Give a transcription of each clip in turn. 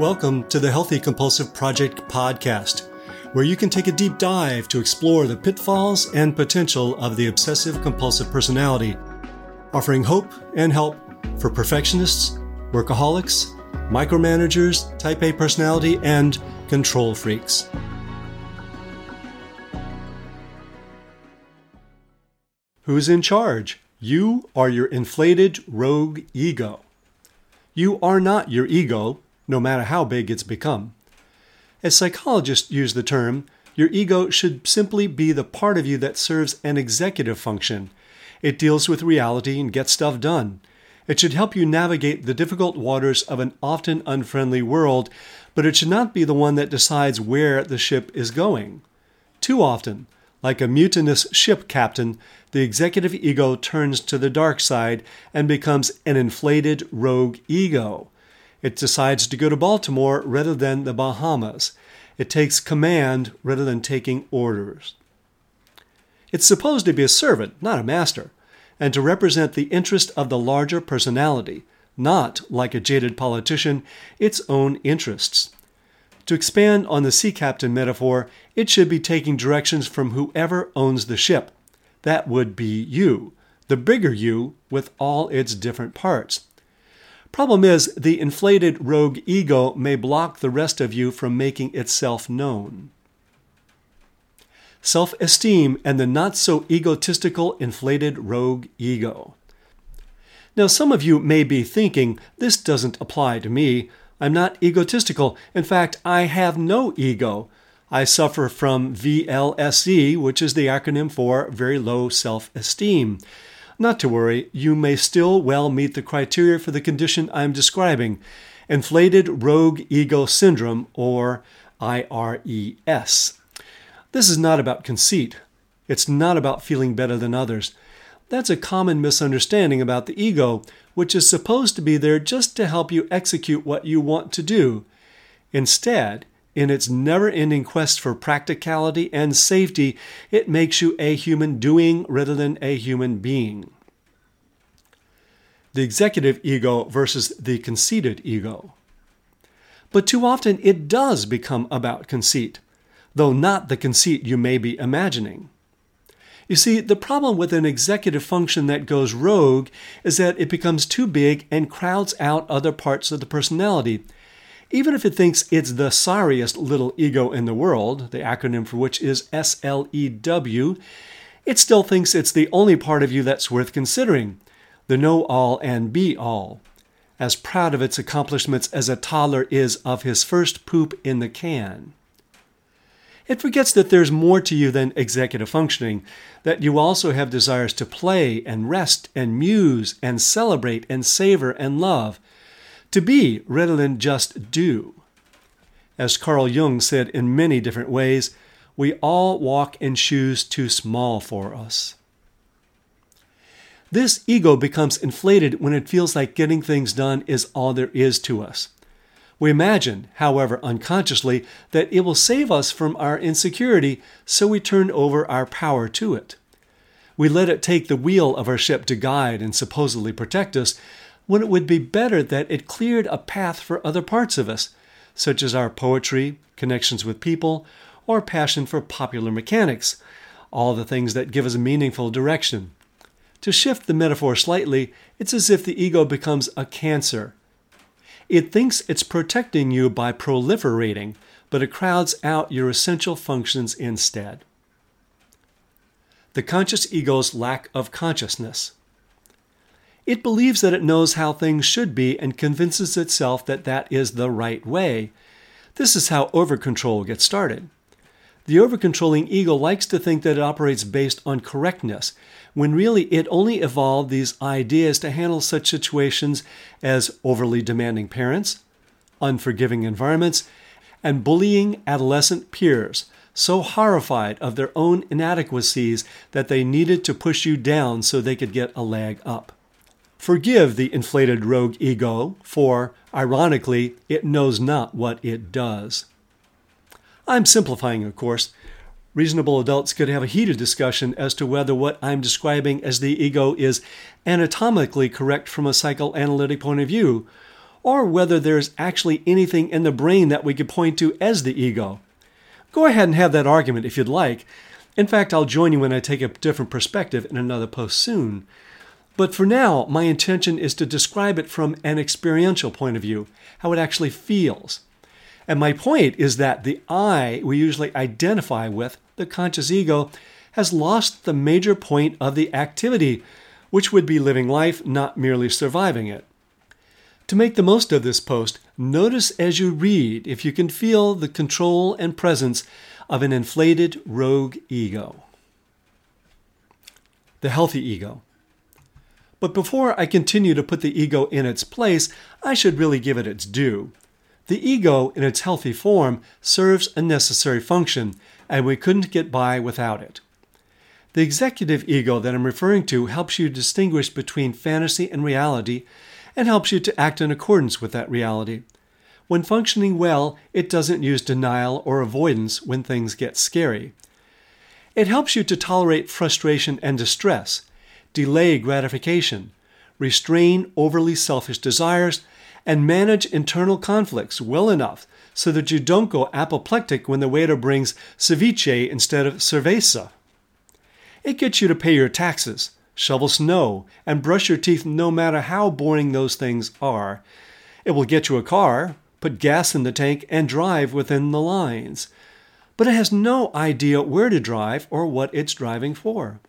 Welcome to the Healthy Compulsive Project podcast, where you can take a deep dive to explore the pitfalls and potential of the obsessive compulsive personality, offering hope and help for perfectionists, workaholics, micromanagers, type A personality, and control freaks. Who's in charge? You are your inflated rogue ego. You are not your ego, no matter how big it's become. As psychologists use the term, your ego should simply be the part of you that serves an executive function. It deals with reality and gets stuff done. It should help you navigate the difficult waters of an often unfriendly world, but it should not be the one that decides where the ship is going. Too often, like a mutinous ship captain, the executive ego turns to the dark side and becomes an inflated rogue ego. It decides to go to Baltimore rather than the Bahamas. It takes command rather than taking orders. It's supposed to be a servant, not a master and to represent the interest of the larger personality, not, like a jaded politician, its own interests. To expand on the sea captain metaphor, it should be taking directions from whoever owns the ship. That would be you, the bigger you with all its different parts. Problem is, the inflated rogue ego may block the rest of you from making itself known self esteem, and the not so egotistical, inflated rogue ego. Now, some of you may be thinking, this doesn't apply to me. I'm not egotistical. In fact, I have no ego. I suffer from VLSE, which is the acronym for very low self esteem. Not to worry, you may still well meet the criteria for the condition I'm describing inflated rogue ego syndrome, or IRES. This is not about conceit. It's not about feeling better than others. That's a common misunderstanding about the ego, which is supposed to be there just to help you execute what you want to do. Instead, in its never ending quest for practicality and safety, it makes you a human doing rather than a human being. The executive ego versus the conceited ego. But too often it does become about conceit though not the conceit you may be imagining. You see, the problem with an executive function that goes rogue is that it becomes too big and crowds out other parts of the personality. Even if it thinks it's the sorriest little ego in the world, the acronym for which is SLEW, it still thinks it's the only part of you that's worth considering, the know all and be all. As proud of its accomplishments as a toddler is of his first poop in the can. It forgets that there's more to you than executive functioning, that you also have desires to play and rest and muse and celebrate and savor and love, to be rather than just do. As Carl Jung said in many different ways, we all walk in shoes too small for us. This ego becomes inflated when it feels like getting things done is all there is to us. We imagine, however unconsciously, that it will save us from our insecurity, so we turn over our power to it. We let it take the wheel of our ship to guide and supposedly protect us, when it would be better that it cleared a path for other parts of us, such as our poetry, connections with people, or passion for popular mechanics, all the things that give us meaningful direction. To shift the metaphor slightly, it's as if the ego becomes a cancer it thinks it's protecting you by proliferating, but it crowds out your essential functions instead. The conscious ego's lack of consciousness. It believes that it knows how things should be and convinces itself that that is the right way. This is how overcontrol gets started. The overcontrolling ego likes to think that it operates based on correctness, when really it only evolved these ideas to handle such situations as overly demanding parents, unforgiving environments, and bullying adolescent peers, so horrified of their own inadequacies that they needed to push you down so they could get a leg up. Forgive the inflated rogue ego, for, ironically, it knows not what it does. I'm simplifying, of course. Reasonable adults could have a heated discussion as to whether what I'm describing as the ego is anatomically correct from a psychoanalytic point of view, or whether there's actually anything in the brain that we could point to as the ego. Go ahead and have that argument if you'd like. In fact, I'll join you when I take a different perspective in another post soon. But for now, my intention is to describe it from an experiential point of view, how it actually feels. And my point is that the I we usually identify with, the conscious ego, has lost the major point of the activity, which would be living life, not merely surviving it. To make the most of this post, notice as you read if you can feel the control and presence of an inflated rogue ego. The healthy ego. But before I continue to put the ego in its place, I should really give it its due. The ego, in its healthy form, serves a necessary function, and we couldn't get by without it. The executive ego that I'm referring to helps you distinguish between fantasy and reality and helps you to act in accordance with that reality. When functioning well, it doesn't use denial or avoidance when things get scary. It helps you to tolerate frustration and distress, delay gratification, restrain overly selfish desires, and manage internal conflicts well enough so that you don't go apoplectic when the waiter brings ceviche instead of cerveza. It gets you to pay your taxes, shovel snow, and brush your teeth no matter how boring those things are. It will get you a car, put gas in the tank, and drive within the lines. But it has no idea where to drive or what it's driving for.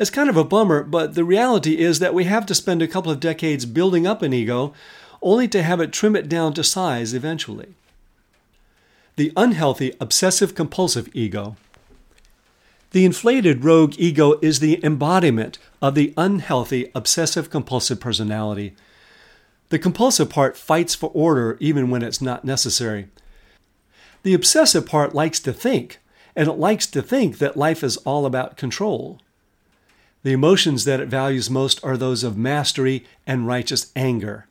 It's kind of a bummer, but the reality is that we have to spend a couple of decades building up an ego only to have it trim it down to size eventually. The unhealthy obsessive compulsive ego. The inflated rogue ego is the embodiment of the unhealthy obsessive compulsive personality. The compulsive part fights for order even when it's not necessary. The obsessive part likes to think, and it likes to think that life is all about control. The emotions that it values most are those of mastery and righteous anger,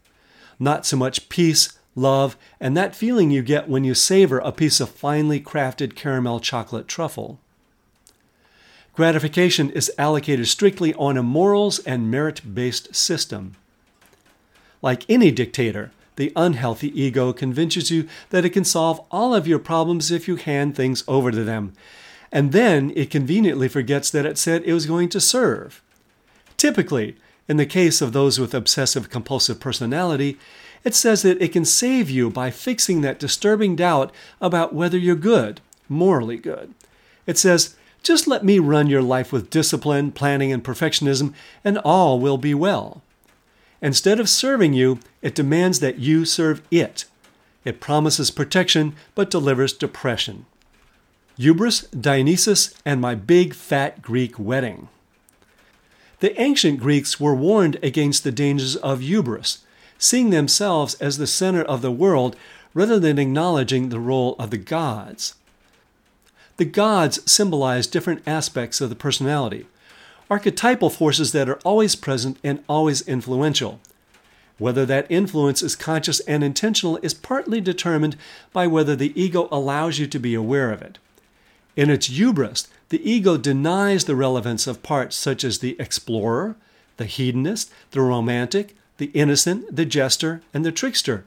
not so much peace, love, and that feeling you get when you savor a piece of finely crafted caramel chocolate truffle. Gratification is allocated strictly on a morals and merit based system. Like any dictator, the unhealthy ego convinces you that it can solve all of your problems if you hand things over to them. And then it conveniently forgets that it said it was going to serve. Typically, in the case of those with obsessive compulsive personality, it says that it can save you by fixing that disturbing doubt about whether you're good, morally good. It says, just let me run your life with discipline, planning, and perfectionism, and all will be well. Instead of serving you, it demands that you serve it. It promises protection but delivers depression. Hubris, Dionysus, and my big fat Greek wedding. The ancient Greeks were warned against the dangers of hubris, seeing themselves as the center of the world rather than acknowledging the role of the gods. The gods symbolize different aspects of the personality, archetypal forces that are always present and always influential. Whether that influence is conscious and intentional is partly determined by whether the ego allows you to be aware of it. In its hubris, the ego denies the relevance of parts such as the explorer, the hedonist, the romantic, the innocent, the jester, and the trickster.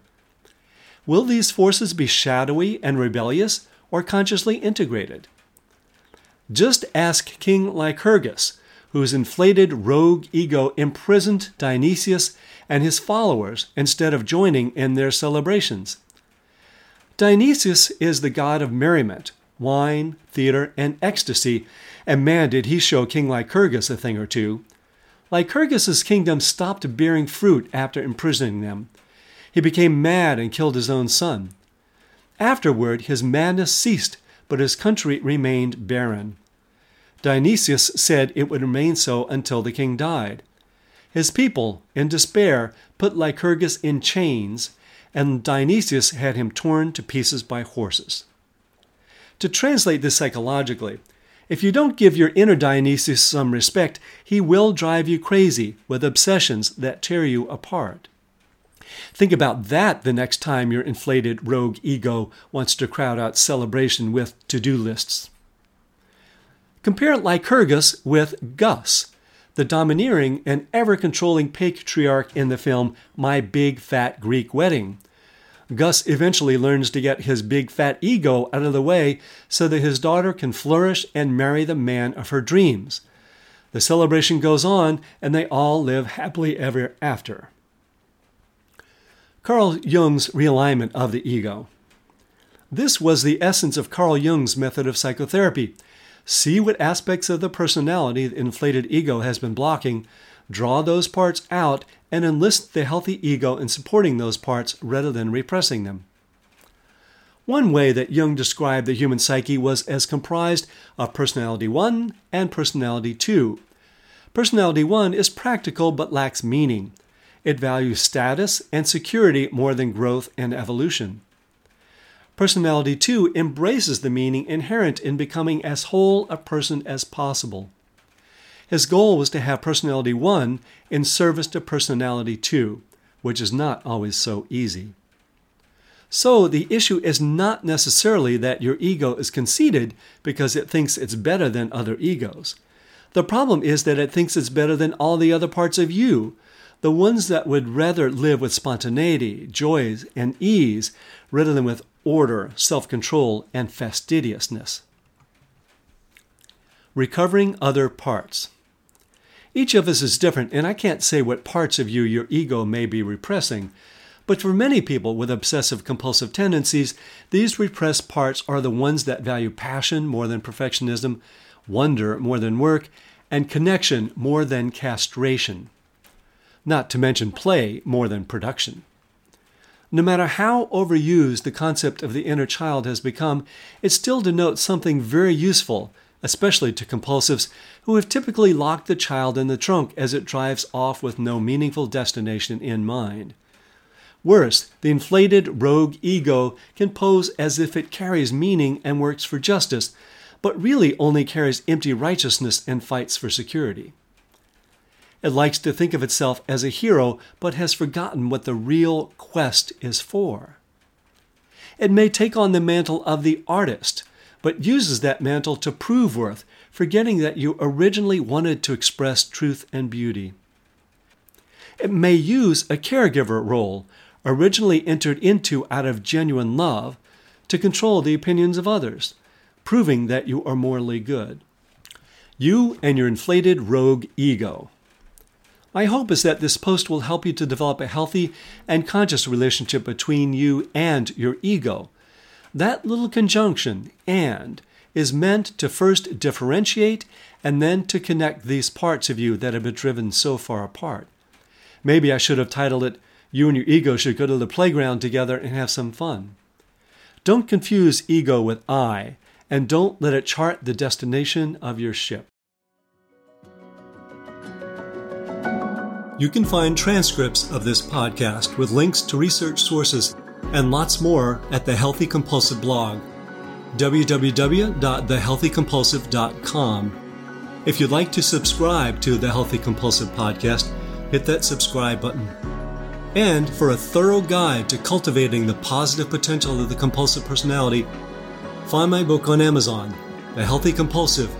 Will these forces be shadowy and rebellious, or consciously integrated. Just ask King Lycurgus, whose inflated rogue ego imprisoned Dionysus and his followers instead of joining in their celebrations. Dionysus is the god of merriment, wine, theater, and ecstasy, and man, did he show King Lycurgus a thing or two. Lycurgus's kingdom stopped bearing fruit after imprisoning them. He became mad and killed his own son. Afterward, his madness ceased, but his country remained barren. Dionysus said it would remain so until the king died. His people, in despair, put Lycurgus in chains, and Dionysus had him torn to pieces by horses. To translate this psychologically, if you don't give your inner Dionysus some respect, he will drive you crazy with obsessions that tear you apart. Think about that the next time your inflated rogue ego wants to crowd out celebration with to do lists. Compare Lycurgus with Gus, the domineering and ever controlling patriarch in the film My Big Fat Greek Wedding. Gus eventually learns to get his big fat ego out of the way so that his daughter can flourish and marry the man of her dreams. The celebration goes on, and they all live happily ever after. Carl Jung's realignment of the ego. This was the essence of Carl Jung's method of psychotherapy. See what aspects of the personality the inflated ego has been blocking, draw those parts out, and enlist the healthy ego in supporting those parts rather than repressing them. One way that Jung described the human psyche was as comprised of personality 1 and personality 2. Personality 1 is practical but lacks meaning. It values status and security more than growth and evolution. Personality 2 embraces the meaning inherent in becoming as whole a person as possible. His goal was to have personality 1 in service to personality 2, which is not always so easy. So, the issue is not necessarily that your ego is conceited because it thinks it's better than other egos. The problem is that it thinks it's better than all the other parts of you, the ones that would rather live with spontaneity, joys, and ease rather than with order, self control, and fastidiousness. Recovering other parts. Each of us is different, and I can't say what parts of you your ego may be repressing. But for many people with obsessive compulsive tendencies, these repressed parts are the ones that value passion more than perfectionism, wonder more than work, and connection more than castration. Not to mention play more than production. No matter how overused the concept of the inner child has become, it still denotes something very useful especially to compulsives who have typically locked the child in the trunk as it drives off with no meaningful destination in mind. Worse, the inflated rogue ego can pose as if it carries meaning and works for justice, but really only carries empty righteousness and fights for security. It likes to think of itself as a hero, but has forgotten what the real quest is for. It may take on the mantle of the artist, but uses that mantle to prove worth, forgetting that you originally wanted to express truth and beauty. It may use a caregiver role, originally entered into out of genuine love, to control the opinions of others, proving that you are morally good. You and your inflated rogue ego. My hope is that this post will help you to develop a healthy and conscious relationship between you and your ego that little conjunction, and, is meant to first differentiate and then to connect these parts of you that have been driven so far apart. Maybe I should have titled it, You and Your Ego Should Go to the Playground Together and Have Some Fun. Don't confuse ego with I, and don't let it chart the destination of your ship. You can find transcripts of this podcast with links to research sources and lots more at the Healthy Compulsive blog, www.thehealthycompulsive.com. If you'd like to subscribe to the Healthy Compulsive podcast, hit that subscribe button. And for a thorough guide to cultivating the positive potential of the compulsive personality, find my book on Amazon, The Healthy Compulsive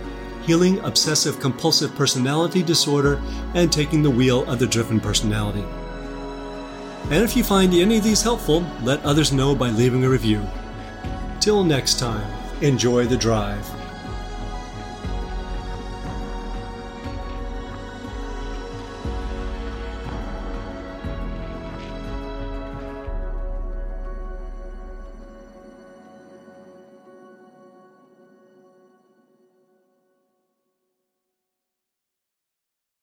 Healing Obsessive Compulsive Personality Disorder and Taking the Wheel of the Driven Personality. And if you find any of these helpful, let others know by leaving a review. Till next time, enjoy the drive.